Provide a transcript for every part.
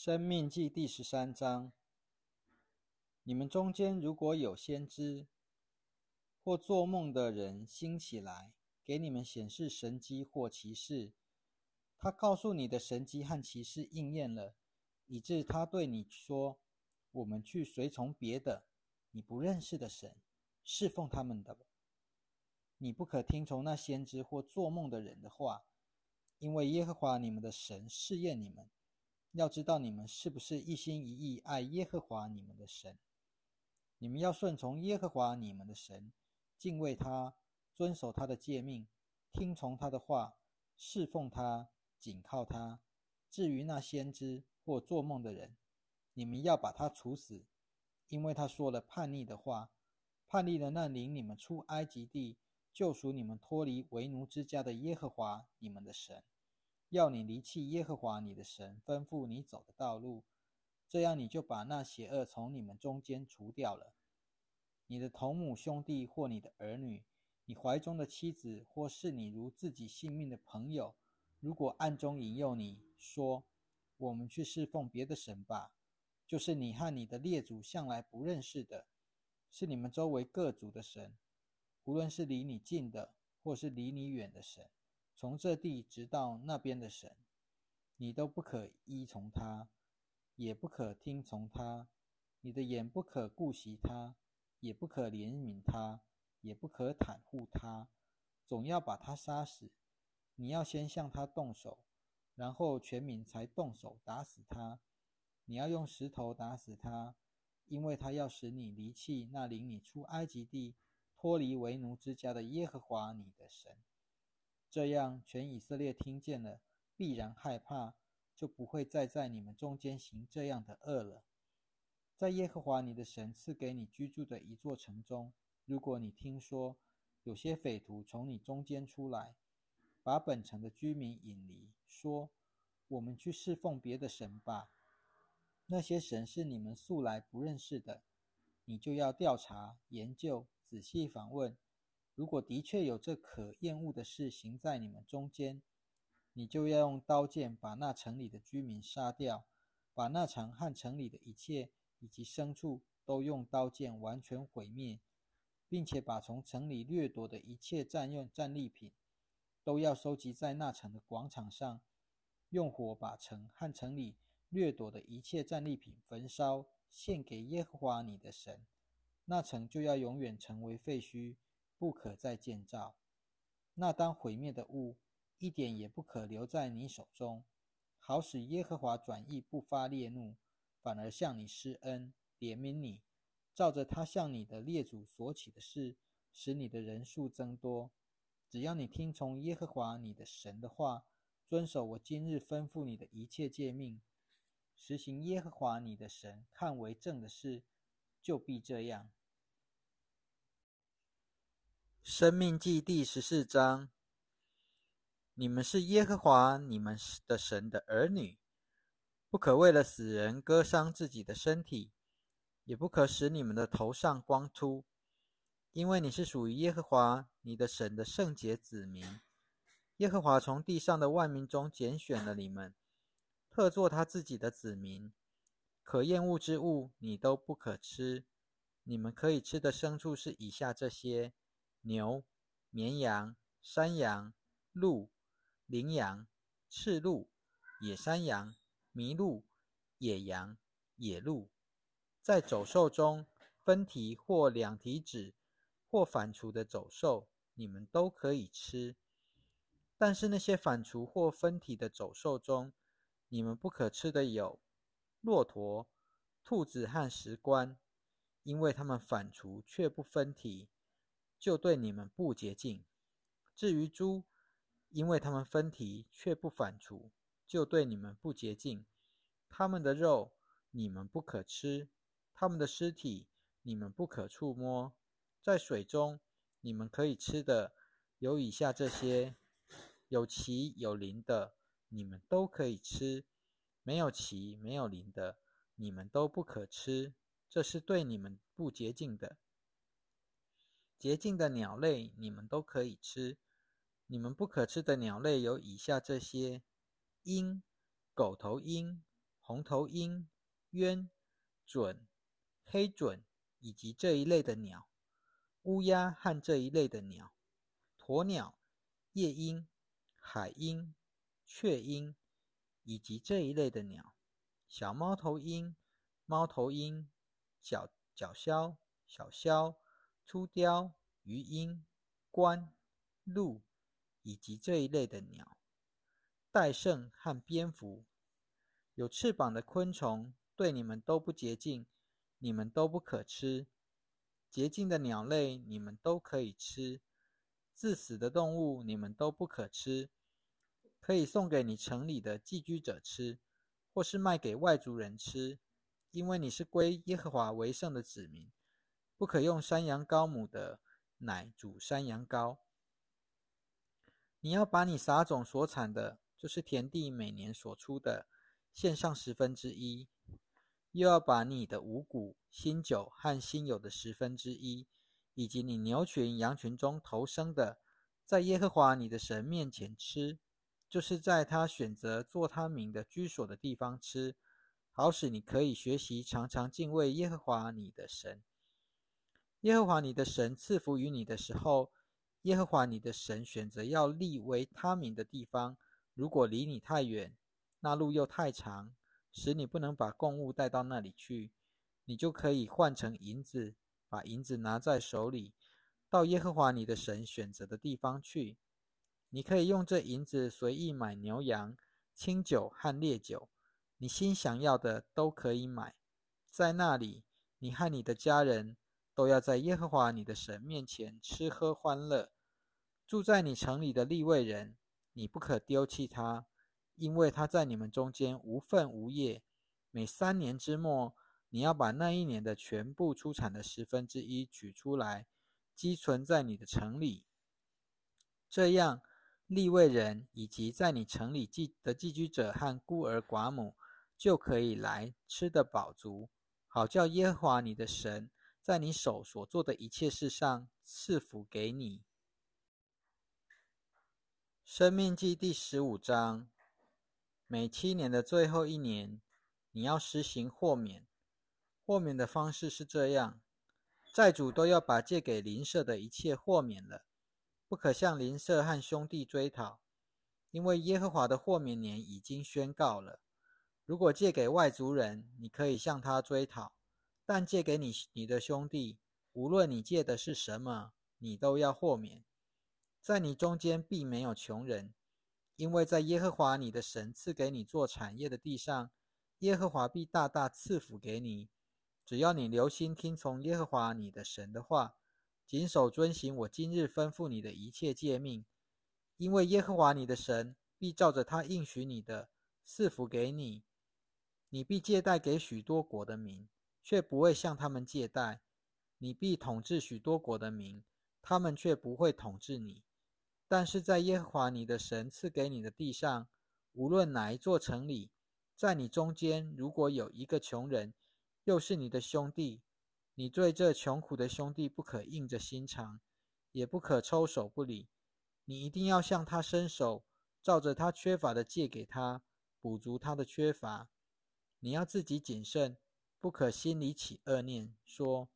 生命记第十三章：你们中间如果有先知或做梦的人兴起来，给你们显示神迹或奇事，他告诉你的神迹和奇事应验了，以致他对你说：“我们去随从别的你不认识的神，侍奉他们的。”你不可听从那先知或做梦的人的话，因为耶和华你们的神试验你们。要知道你们是不是一心一意爱耶和华你们的神？你们要顺从耶和华你们的神，敬畏他，遵守他的诫命，听从他的话，侍奉他，紧靠他。至于那先知或做梦的人，你们要把他处死，因为他说了叛逆的话，叛逆了那领你们出埃及地、救赎你们脱离为奴之家的耶和华你们的神。要你离弃耶和华你的神吩咐你走的道路，这样你就把那邪恶从你们中间除掉了。你的同母兄弟或你的儿女，你怀中的妻子或是你如自己性命的朋友，如果暗中引诱你说：“我们去侍奉别的神吧。”就是你和你的列祖向来不认识的，是你们周围各族的神，无论是离你近的或是离你远的神。从这地直到那边的神，你都不可依从他，也不可听从他。你的眼不可顾惜他，也不可怜悯他，也不可袒护他，总要把他杀死。你要先向他动手，然后全民才动手打死他。你要用石头打死他，因为他要使你离弃那领你出埃及地、脱离为奴之家的耶和华你的神。这样，全以色列听见了，必然害怕，就不会再在你们中间行这样的恶了。在耶和华你的神赐给你居住的一座城中，如果你听说有些匪徒从你中间出来，把本城的居民引离，说：“我们去侍奉别的神吧。”那些神是你们素来不认识的，你就要调查、研究、仔细访问。如果的确有这可厌恶的事行在你们中间，你就要用刀剑把那城里的居民杀掉，把那城和城里的一切以及牲畜都用刀剑完全毁灭，并且把从城里掠夺的一切占用战利品，都要收集在那城的广场上，用火把城和城里掠夺的一切战利品焚烧，献给耶和华你的神，那城就要永远成为废墟。不可再建造，那当毁灭的物，一点也不可留在你手中，好使耶和华转意不发烈怒，反而向你施恩怜悯你，照着他向你的列祖所起的事，使你的人数增多。只要你听从耶和华你的神的话，遵守我今日吩咐你的一切诫命，实行耶和华你的神看为正的事，就必这样。生命记第十四章：你们是耶和华你们的神的儿女，不可为了死人割伤自己的身体，也不可使你们的头上光秃，因为你是属于耶和华你的神的圣洁子民。耶和华从地上的万民中拣选了你们，特作他自己的子民。可厌恶之物你都不可吃。你们可以吃的牲畜是以下这些。牛、绵羊、山羊、鹿、羚羊、赤鹿、野山羊、麋鹿、野羊、野鹿，在走兽中分蹄或两蹄趾或反刍的走兽，你们都可以吃。但是那些反刍或分蹄的走兽中，你们不可吃的有骆驼、兔子和石棺，因为它们反刍却不分蹄。就对你们不洁净。至于猪，因为他们分蹄却不反刍，就对你们不洁净。他们的肉你们不可吃，他们的尸体你们不可触摸。在水中你们可以吃的有以下这些：有鳍有鳞的，你们都可以吃；没有鳍没有鳞的，你们都不可吃。这是对你们不洁净的。洁净的鸟类，你们都可以吃。你们不可吃的鸟类有以下这些：鹰、狗头鹰、红头鹰、鸢、隼、黑隼以及这一类的鸟，乌鸦和这一类的鸟，鸵鸟、夜莺、海鹰、雀鹰以及这一类的鸟，小猫头鹰、猫头鹰、角角鸮、小鸮、秃雕、鱼鹰、鹳、鹭以及这一类的鸟，戴胜和蝙蝠。有翅膀的昆虫对你们都不洁净，你们都不可吃；洁净的鸟类你们都可以吃；自死的动物你们都不可吃，可以送给你城里的寄居者吃，或是卖给外族人吃，因为你是归耶和华为圣的子民。不可用山羊羔母的奶煮山羊羔。你要把你撒种所产的，就是田地每年所出的。献上十分之一，又要把你的五谷、新酒和新有的十分之一，以及你牛群、羊群中头生的，在耶和华你的神面前吃，就是在他选择做他名的居所的地方吃，好使你可以学习常常敬畏耶和华你的神。耶和华你的神赐福于你的时候，耶和华你的神选择要立为他名的地方，如果离你太远。那路又太长，使你不能把贡物带到那里去，你就可以换成银子，把银子拿在手里，到耶和华你的神选择的地方去。你可以用这银子随意买牛羊、清酒和烈酒，你心想要的都可以买。在那里，你和你的家人都要在耶和华你的神面前吃喝欢乐。住在你城里的利未人，你不可丢弃他。因为他在你们中间无份无业，每三年之末，你要把那一年的全部出产的十分之一取出来，积存在你的城里。这样，利未人以及在你城里寄的寄居者和孤儿寡母，就可以来吃得饱足，好叫耶和华你的神在你手所做的一切事上赐福给你。生命记第十五章。每七年的最后一年，你要实行豁免。豁免的方式是这样：债主都要把借给邻舍的一切豁免了，不可向邻舍和兄弟追讨，因为耶和华的豁免年已经宣告了。如果借给外族人，你可以向他追讨；但借给你你的兄弟，无论你借的是什么，你都要豁免。在你中间必没有穷人。因为在耶和华你的神赐给你做产业的地上，耶和华必大大赐福给你。只要你留心听从耶和华你的神的话，谨守遵行我今日吩咐你的一切诫命，因为耶和华你的神必照着他应许你的赐福给你。你必借贷给许多国的民，却不会向他们借贷；你必统治许多国的民，他们却不会统治你。但是在耶和华你的神赐给你的地上，无论哪一座城里，在你中间如果有一个穷人，又是你的兄弟，你对这穷苦的兄弟不可硬着心肠，也不可抽手不理，你一定要向他伸手，照着他缺乏的借给他，补足他的缺乏。你要自己谨慎，不可心里起恶念，说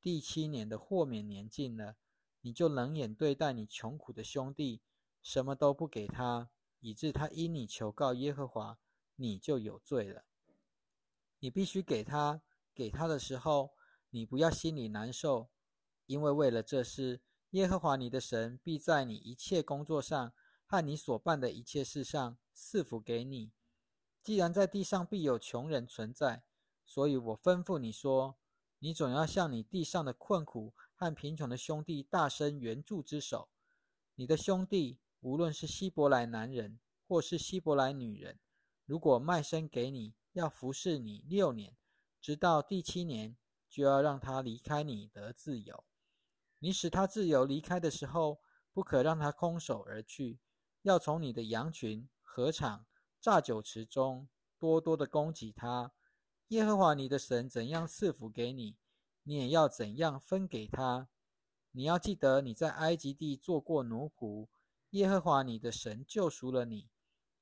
第七年的豁免年近了。你就冷眼对待你穷苦的兄弟，什么都不给他，以致他因你求告耶和华，你就有罪了。你必须给他，给他的时候，你不要心里难受，因为为了这事，耶和华你的神必在你一切工作上和你所办的一切事上赐福给你。既然在地上必有穷人存在，所以我吩咐你说，你总要向你地上的困苦。和贫穷的兄弟大伸援助之手。你的兄弟，无论是希伯来男人或是希伯来女人，如果卖身给你，要服侍你六年，直到第七年，就要让他离开你得自由。你使他自由离开的时候，不可让他空手而去，要从你的羊群、禾场、榨酒池中多多的供给他。耶和华你的神怎样赐福给你？你也要怎样分给他？你要记得你在埃及地做过奴仆，耶和华你的神救赎了你。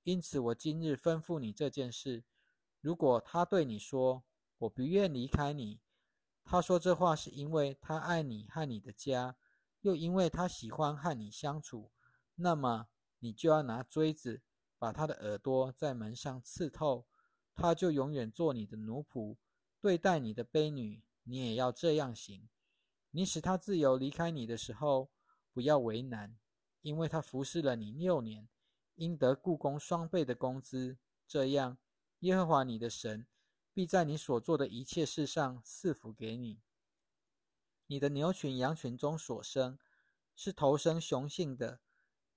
因此，我今日吩咐你这件事：如果他对你说：“我不愿离开你。”他说这话是因为他爱你和你的家，又因为他喜欢和你相处，那么你就要拿锥子把他的耳朵在门上刺透，他就永远做你的奴仆。对待你的婢女，你也要这样行。你使他自由离开你的时候，不要为难，因为他服侍了你六年，应得故宫双倍的工资。这样，耶和华你的神。必在你所做的一切事上赐福给你。你的牛群、羊群中所生是头生雄性的，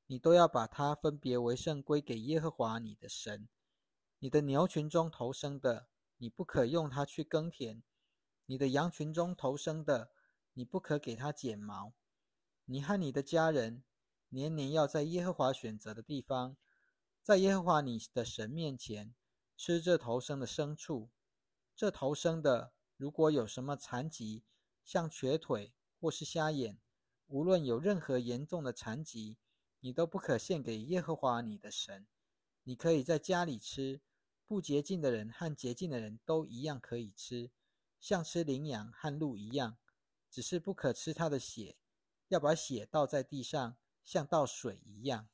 你都要把它分别为圣，归给耶和华你的神。你的牛群中头生的，你不可用它去耕田；你的羊群中头生的，你不可给它剪毛。你和你的家人年年要在耶和华选择的地方，在耶和华你的神面前吃这头生的牲畜。这头生的，如果有什么残疾，像瘸腿或是瞎眼，无论有任何严重的残疾，你都不可献给耶和华你的神。你可以在家里吃，不洁净的人和洁净的人都一样可以吃，像吃羚羊和鹿一样，只是不可吃它的血，要把血倒在地上，像倒水一样。